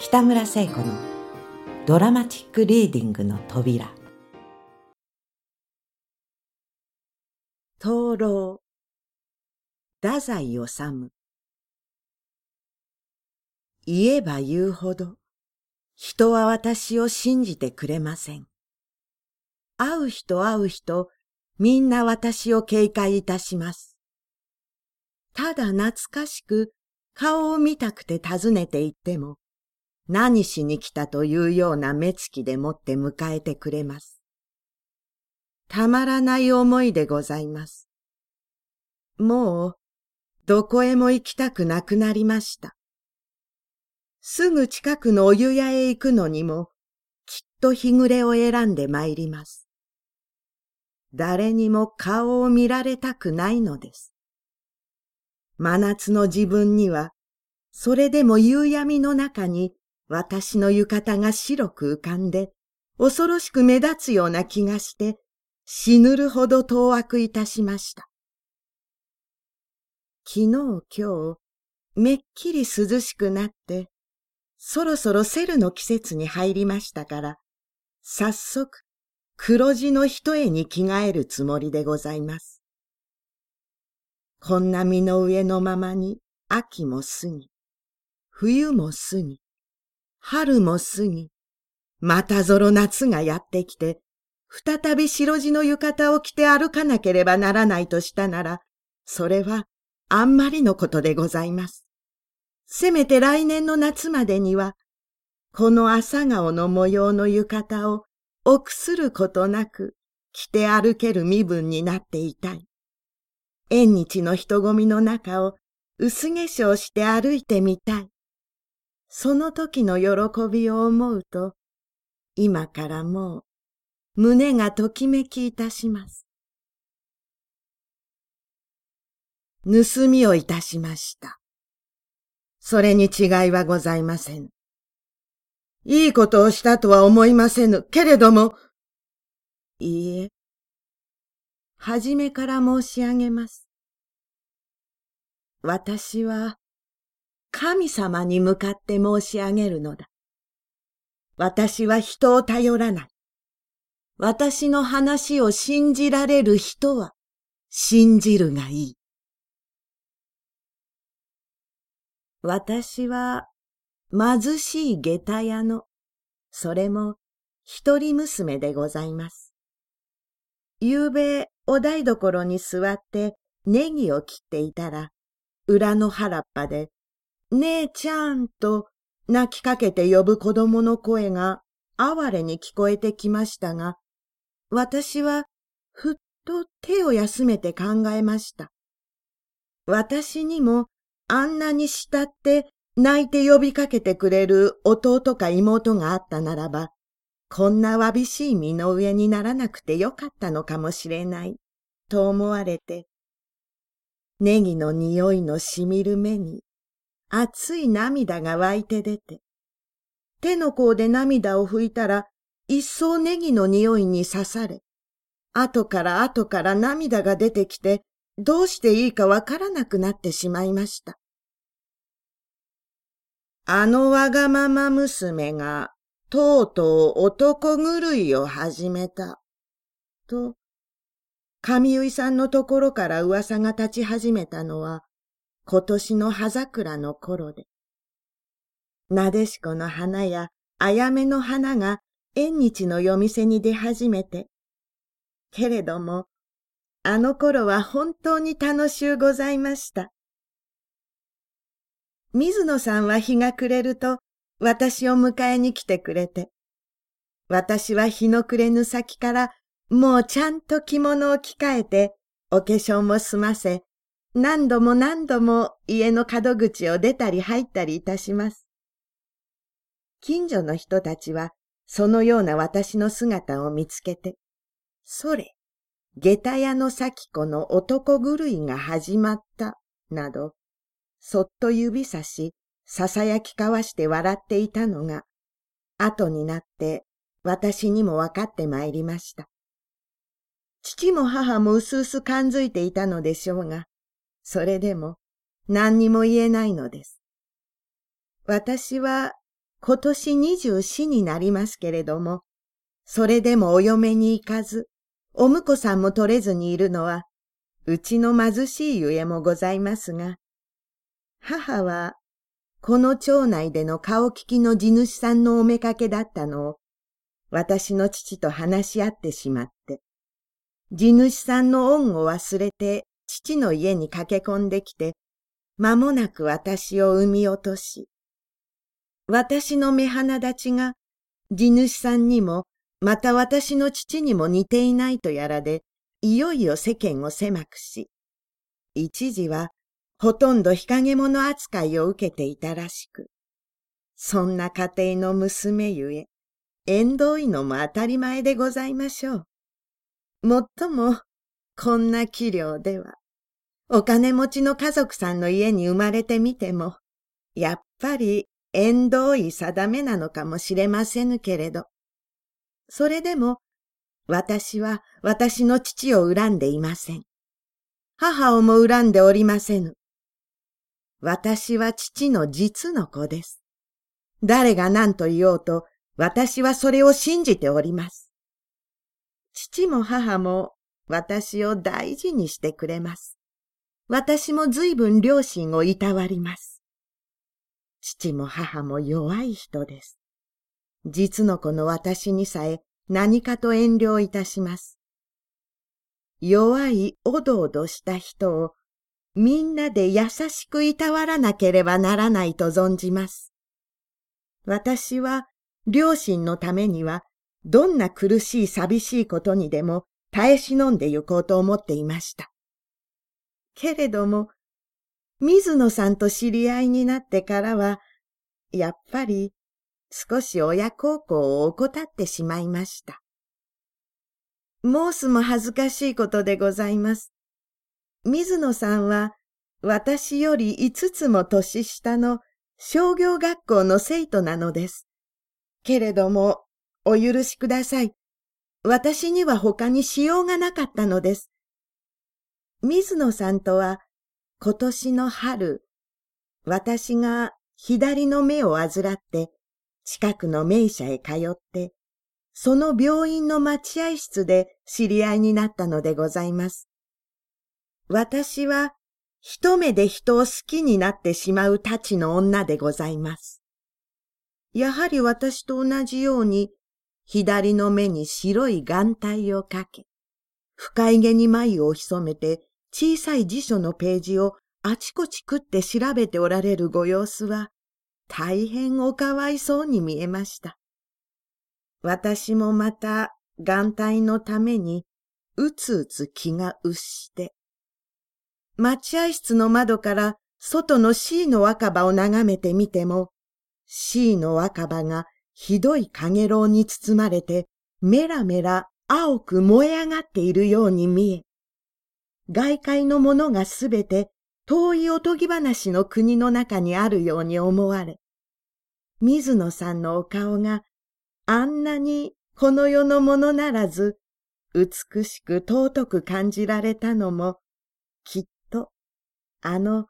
北村聖子のドラマチックリーディングの扉灯籠太宰治言えば言うほど人は私を信じてくれません。会う人会う人みんな私を警戒いたします。ただ懐かしく顔を見たくて訪ねて行っても、何しに来たというような目つきでもって迎えてくれます。たまらない思いでございます。もう、どこへも行きたくなくなりました。すぐ近くのお湯屋へ行くのにも、きっと日暮れを選んで参ります。誰にも顔を見られたくないのです。真夏の自分には、それでも夕闇の中に私の浴衣が白く浮かんで、恐ろしく目立つような気がして、死ぬるほど当惑いたしました。昨日今日、めっきり涼しくなって、そろそろセルの季節に入りましたから、早速、黒地の一重に着替えるつもりでございます。こんな身の上のままに秋も過ぎ、冬も過ぎ、春も過ぎ、またぞろ夏がやってきて、再び白地の浴衣を着て歩かなければならないとしたなら、それはあんまりのことでございます。せめて来年の夏までには、この朝顔の模様の浴衣を臆することなく着て歩ける身分になっていたい。縁日の人混みの中を薄化粧して歩いてみたい。その時の喜びを思うと、今からもう胸がときめきいたします。盗みをいたしました。それに違いはございません。いいことをしたとは思いませぬ。けれども、いいえ、はじめから申し上げます。私は、神様に向かって申し上げるのだ。私は人を頼らない。私の話を信じられる人は信じるがいい。私は貧しい下駄屋の、それも一人娘でございます。夕べお台所に座ってネギを切っていたら、裏の原っぱで姉ちゃんと泣きかけて呼ぶ子供の声が哀れに聞こえてきましたが、私はふっと手を休めて考えました。私にもあんなに慕って泣いて呼びかけてくれる弟か妹があったならば、こんなわびしい身の上にならなくてよかったのかもしれない、と思われて、ネギの匂いのしみる目に熱い涙が湧いて出て、手の甲で涙を拭いたら、一層ネギの匂いに刺され、後から後から涙が出てきて、どうしていいかわからなくなってしまいました。あのわがまま娘が、とうとう男狂いを始めた。と、神結さんのところから噂が立ち始めたのは、今年の葉桜の頃で。なでしこの花やあやめの花が縁日の夜店に出始めて。けれども、あの頃は本当に楽しゅうございました。水野さんは日が暮れると私を迎えに来てくれて、私は日の暮れぬ先からもうちゃんと着物を着替えて、お化粧も済ませ、何度も何度も家の角口を出たり入ったりいたします。近所の人たちは、そのような私の姿を見つけて、それ、下駄屋の咲子の男狂いが始まった、など、そっと指さし、囁き交わして笑っていたのが、後になって私にも分かってまいりました。父も母もうすうす感づいていたのでしょうが、それでも何にも言えないのです。私は今年二十四になりますけれども、それでもお嫁に行かず、お婿さんも取れずにいるのは、うちの貧しいゆえもございますが、母は、この町内での顔利きの地主さんのおめかけだったのを、私の父と話し合ってしまって、地主さんの恩を忘れて父の家に駆け込んできて、間もなく私を産み落とし、私の目鼻立ちが地主さんにも、また私の父にも似ていないとやらで、いよいよ世間を狭くし、一時はほとんど日陰者扱いを受けていたらしく、そんな家庭の娘ゆえ、縁遠いのも当たり前でございましょう。もっとも、こんな器量では、お金持ちの家族さんの家に生まれてみても、やっぱり縁遠い定めなのかもしれませぬけれど、それでも、私は私の父を恨んでいません。母をも恨んでおりませぬ。私は父の実の子です。誰が何と言おうと、私はそれを信じております。父も母も私を大事にしてくれます。私も随分両親をいたわります。父も母も弱い人です。実の子の私にさえ何かと遠慮いたします。弱いおどおどした人をみんなで優しくいたわらなければならないと存じます。私は両親のためにはどんな苦しい寂しいことにでも耐え忍んで行こうと思っていました。けれども、水野さんと知り合いになってからは、やっぱり少し親孝行を怠ってしまいました。申すも恥ずかしいことでございます。水野さんは私より五つも年下の商業学校の生徒なのです。けれども、お許しください。私には他にしようがなかったのです。水野さんとは今年の春、私が左の目を患って近くの名車へ通って、その病院の待合室で知り合いになったのでございます。私は一目で人を好きになってしまうたちの女でございます。やはり私と同じように、左の目に白い眼帯をかけ、深い毛に眉を潜めて小さい辞書のページをあちこち食って調べておられるご様子は、大変おかわいそうに見えました。私もまた眼帯のためにうつうつ気がうして、待合室の窓から外の C の若葉を眺めてみても、C の若葉がひどい影ろうに包まれて、メラメラ青く燃え上がっているように見え、外界のものがすべて遠いおとぎ話の国の中にあるように思われ、水野さんのお顔があんなにこの世のものならず、美しく尊く感じられたのも、きっと、あの、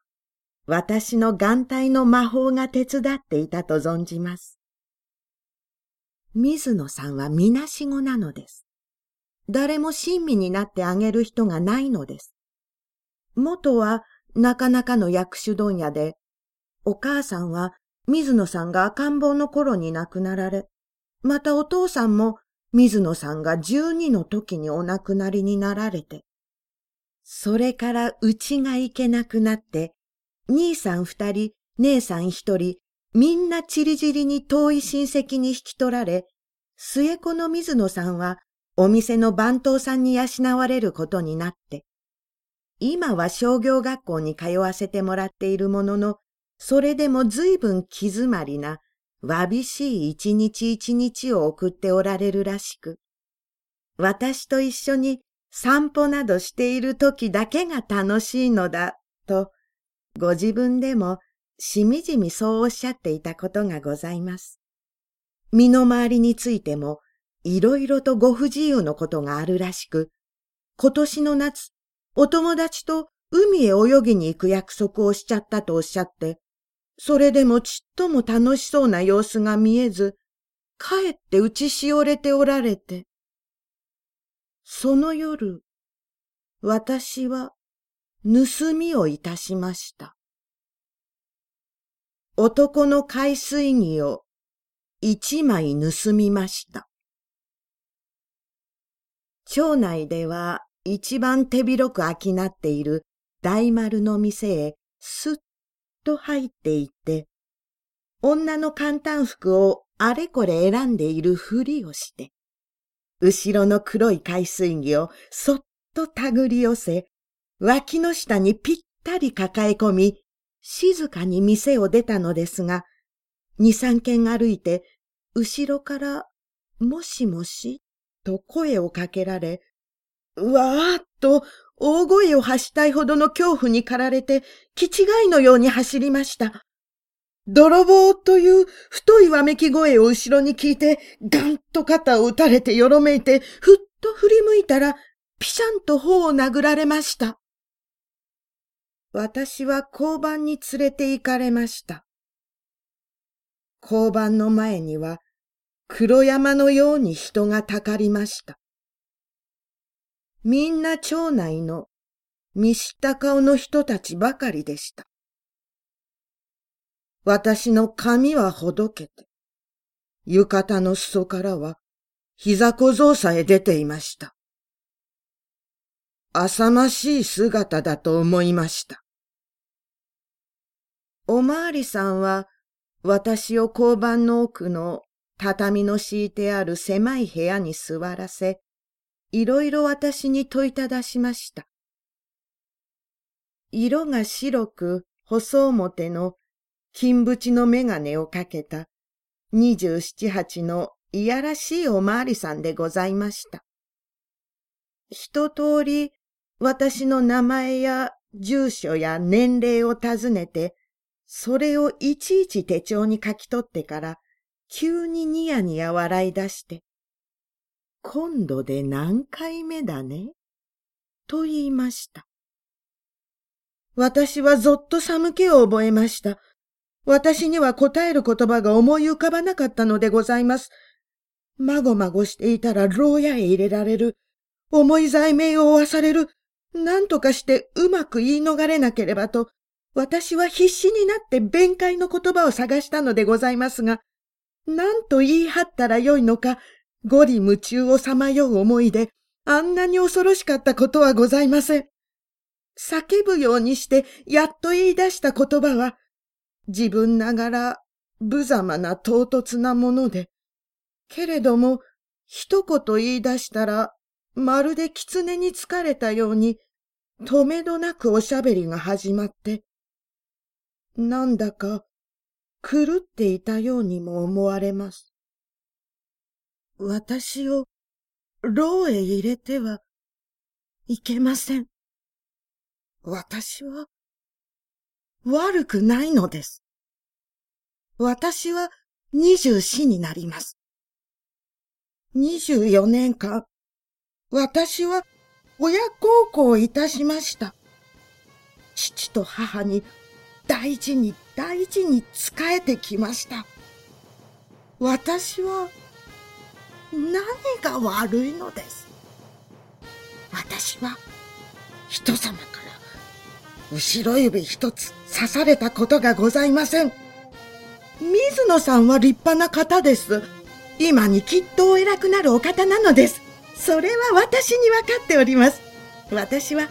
私の眼帯の魔法が手伝っていたと存じます。水野さんはみなしごなのです。誰も親身になってあげる人がないのです。元はなかなかの薬種問屋で、お母さんは水野さんが赤ん坊の頃に亡くなられ、またお父さんも水野さんが十二の時にお亡くなりになられて、それからうちが行けなくなって、兄さん二人、姉さん一人、みんなちりじりに遠い親戚に引き取られ、末子の水野さんはお店の番頭さんに養われることになって、今は商業学校に通わせてもらっているものの、それでも随分気詰まりな、わびしい一日一日を送っておられるらしく、私と一緒に散歩などしている時だけが楽しいのだ、と、ご自分でもしみじみそうおっしゃっていたことがございます。身の回りについても、いろいろとご不自由のことがあるらしく、今年の夏、お友達と海へ泳ぎに行く約束をしちゃったとおっしゃって、それでもちっとも楽しそうな様子が見えず、かえって打ちしおれておられて。その夜、私は盗みをいたしました。男の海水着を一枚盗みました。町内では一番手広く商っている大丸の店へすっと入っていって、女の簡単服をあれこれ選んでいるふりをして、後ろの黒い海水着をそっと手繰り寄せ、脇の下にぴったり抱え込み、静かに店を出たのですが、二三軒歩いて、後ろから、もしもし、と声をかけられ、わーっと大声を発したいほどの恐怖に駆られて、気違いのように走りました。泥棒という太いわめき声を後ろに聞いて、ガンと肩を打たれてよろめいて、ふっと振り向いたら、ピシャンと頬を殴られました。私は交番に連れて行かれました。交番の前には黒山のように人がたかりました。みんな町内の見知った顔の人たちばかりでした。私の髪はほどけて、浴衣の裾からは膝小僧さえ出ていました。浅ましい姿だと思いました。おまわりさんは、私を交番の奥の畳の敷いてある狭い部屋に座らせ、いろいろ私に問いただしました。色が白く細表の金縁の眼鏡をかけた二十七八のいやらしいおまわりさんでございました。一通り私の名前や住所や年齢を尋ねて、それをいちいち手帳に書き取ってから、急にニヤニヤ笑い出して、今度で何回目だね？と言いました。私はぞっと寒気を覚えました。私には答える言葉が思い浮かばなかったのでございます。まごまごしていたら牢屋へ入れられる。重い罪名を負わされる。何とかしてうまく言い逃れなければと、私は必死になって弁解の言葉を探したのでございますが、何と言い張ったらよいのか、五里夢中をさまよう思いで、あんなに恐ろしかったことはございません。叫ぶようにしてやっと言い出した言葉は、自分ながら無様な唐突なもので、けれども一言言い出したらまるで狐に疲れたように、止めどなくおしゃべりが始まって、なんだか狂っていたようにも思われます。私を牢へ入れてはいけません。私は悪くないのです。私は二十四になります。二十四年間私は親孝行いたしました。父と母に大事に大事に仕えてきました。私は何が悪いのです。私は人様から後ろ指一つ刺されたことがございません。水野さんは立派な方です。今にきっとお偉くなるお方なのです。それは私に分かっております。私は、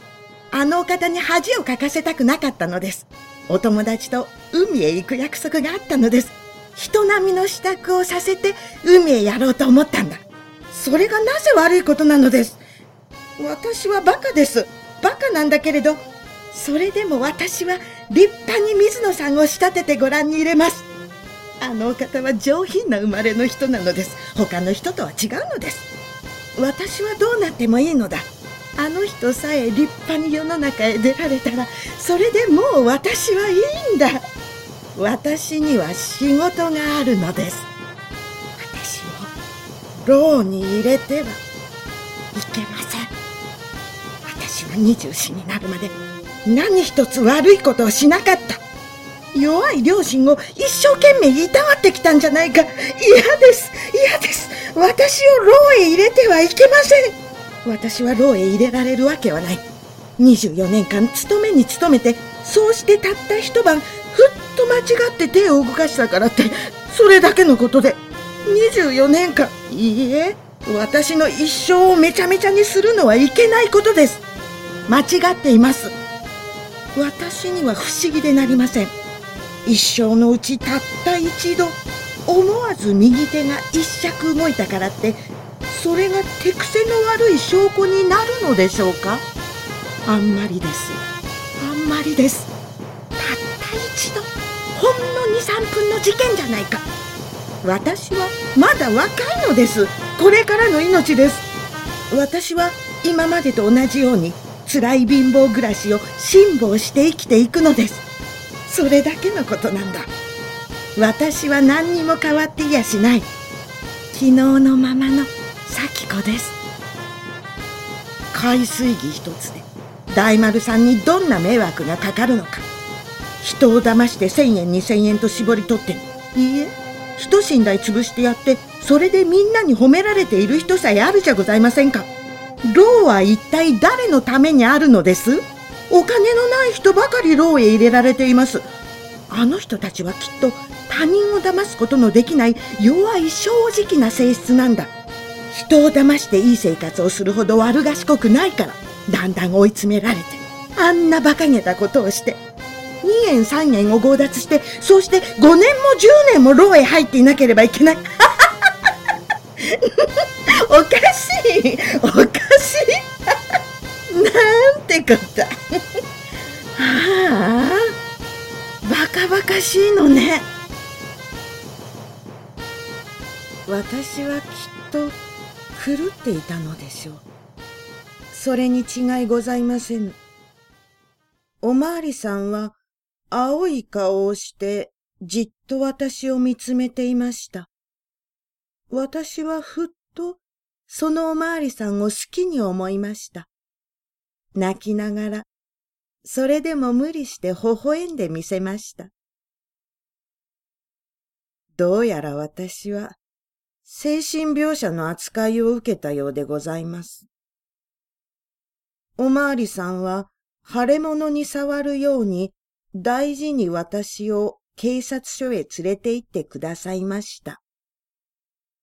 あのお方に恥をかかせたくなかったのです。お友達と海へ行く約束があったのです。人並みの支度をさせて海へやろうと思ったんだ。それがなぜ悪いことなのです。私はバカです。バカなんだけれど、それでも私は立派に水野さんを仕立ててご覧に入れます。あのお方は上品な生まれの人なのです。他の人とは違うのです。私はどうなってもいいのだ。あの人さえ立派に世の中へ出られたらそれでもう私はいいんだ。私には仕事があるのです。私を牢に入れてはいけません。私は二十四になるまで何一つ悪いことをしなかった。弱い両親を一生懸命いたわってきたんじゃないか。嫌です、嫌です。私を牢へ入れてはいけません。私は牢へ入れられるわけはない。24年間勤めに勤めて、そうしてたった一晩、ふっと間違って手を動かしたからって、それだけのことで、24年間、いいえ、私の一生をめちゃめちゃにするのはいけないことです。間違っています。私には不思議でなりません。一生のうちたった一度、思わず右手が一尺動いたからって、それが手癖の悪い証拠になるのでしょうか？あんまりです。あんまりです。たった一度、ほんの2、3分の事件じゃないか。私はまだ若いのです。これからの命です。私は今までと同じように辛い貧乏暮らしを辛抱して生きていくのです。それだけのことなんだ。私は何にも変わっていやしない。昨日のままの咲子です。海水着一つで大丸さんにどんな迷惑がかかるのか。人を騙して千円二千円と絞り取っていいえ、人信頼潰してやって、それでみんなに褒められている人さえあるじゃございませんか。牢は一体誰のためにあるのです？お金のない人ばかり牢へ入れられています。あの人たちはきっと他人を騙すことのできない弱い正直な性質なんだ。人を騙していい生活をするほど悪賢くないから、だんだん追い詰められて、あんな馬鹿げたことをして、2円3円を強奪して、そうして5年も10年も牢へ入っていなければいけない。おかしいおかしいなんてことああバカバカしいのね私はきっと狂っていたのでしょうそれに違いございませんおまわりさんは青い顔をしてじっと私を見つめていました。私はふっとそのおまわりさんを好きに思いました。泣きながら、それでも無理して微笑んでみせました。どうやら私は精神病者の扱いを受けたようでございます。おまわりさんは腫れ物に触るように大事に私を警察署へ連れて行ってくださいました。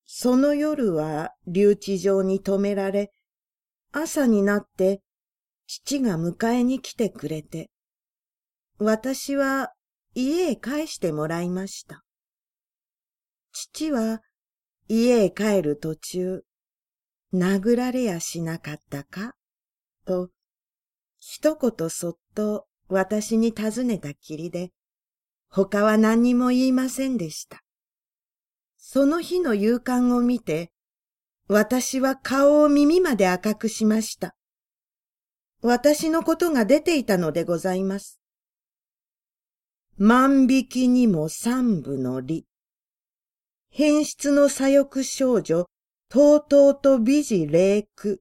その夜は留置場に止められ、朝になって父が迎えに来てくれて、私は家へ帰してもらいました。父は家へ帰る途中、殴られやしなかったか？と、一言そっと私に尋ねたきりで、他は何にも言いませんでした。その日の夕刊を見て、私は顔を耳まで赤くしました。私のことが出ていたのでございます。万引きにも三部の利。変質の左翼少女、とうとうと美事霊句。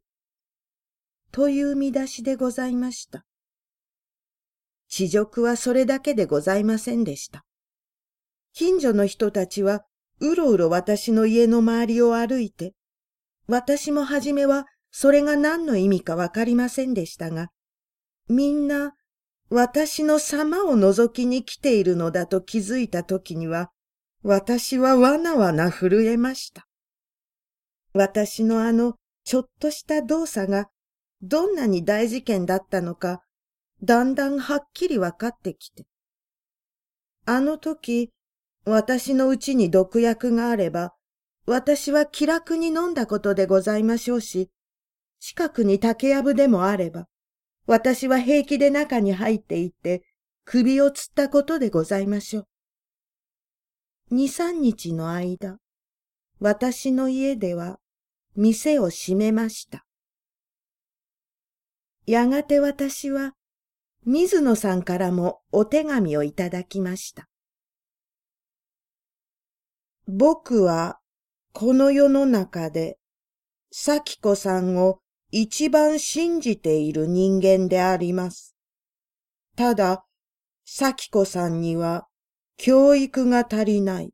という見出しでございました。地辱はそれだけでございませんでした。近所の人たちはうろうろ私の家の周りを歩いて、私もはじめはそれが何の意味かわかりませんでしたが、みんな私の様を覗きに来ているのだと気づいたときには、私はわなわな震えました。私のあのちょっとした動作がどんなに大事件だったのか、だんだんはっきりわかってきて。あの時、私のうちに毒薬があれば、私は気楽に飲んだことでございましょうし、近くに竹やぶでもあれば、私は平気で中に入っていって、首をつったことでございましょう。二三日の間、私の家では店を閉めました。やがて私は水野さんからもお手紙をいただきました。僕はこの世の中で咲子さんを一番信じている人間であります。ただ、咲子さんには教育が足りない。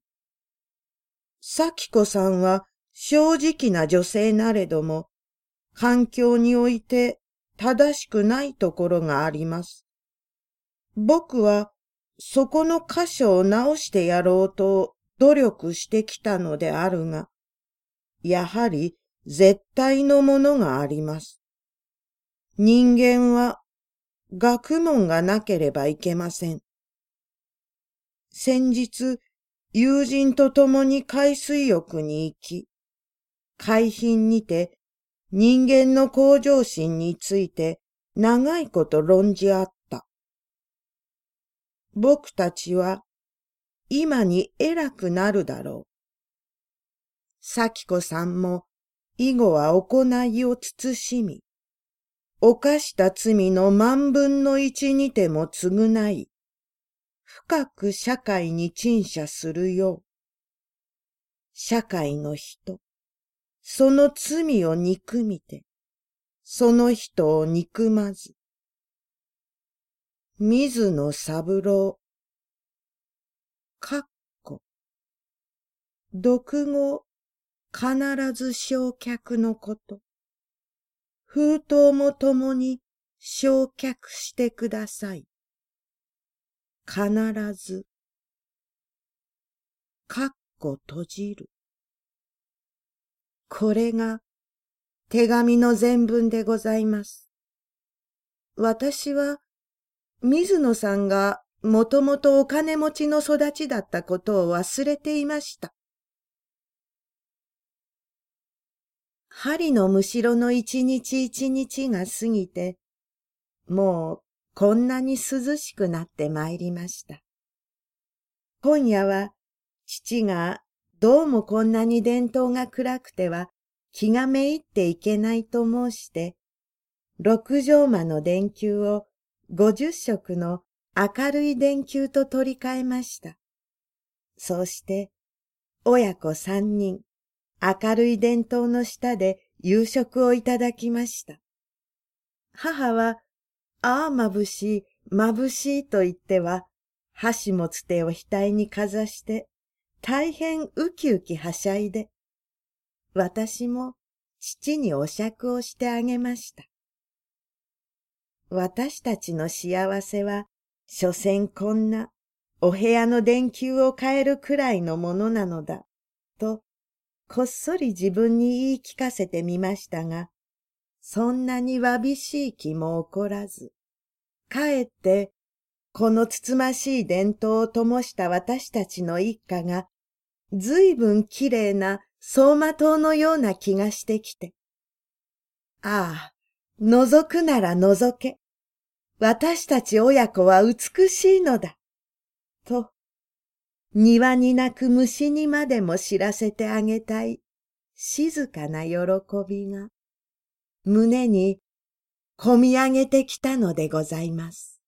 咲子さんは正直な女性なれども、環境において正しくないところがあります。僕はそこの箇所を直してやろうと努力してきたのであるが、やはり絶対のものがあります。人間は学問がなければいけません。先日、友人と共に海水浴に行き、海浜にて人間の向上心について長いこと論じ合った。僕たちは今に偉くなるだろう。咲子さんも以後は行いを慎み、犯した罪の万分の一にても償い、深く社会に陳謝するよう。社会の人、その罪を憎みて、その人を憎まず。水野三郎、かっこ、読後、必ず焼却のこと。封筒も共に焼却してください。必ず、かっこ閉じる。これが手紙の全文でございます。私は水野さんがもともとお金持ちの育ちだったことを忘れていました。針のむしろの一日一日が過ぎて、もうこんなに涼しくなってまいりました。今夜は父がどうもこんなに伝統が暗くては気がめいっていけないと申して、六畳間の電球を五十色の明るい電球と取り替えました。そうして、親子三人、明るい電灯の下で夕食をいただきました。母は、ああ眩しい、眩しいと言っては、箸もつてを額にかざして、大変ウキウキはしゃいで、私も父にお酌をしてあげました。私たちの幸せは、所詮こんなお部屋の電球を変えるくらいのものなのだ、と、こっそり自分に言い聞かせてみましたが、そんなにわびしい気も起こらず、かえってこのつつましい伝統を灯した私たちの一家が、ずいぶん綺麗な走馬灯のような気がしてきて。ああ、覗くなら覗け。私たち親子は美しいのだ。と、庭に鳴く虫にまでも知らせてあげたい静かな喜びが、胸に込み上げてきたのでございます。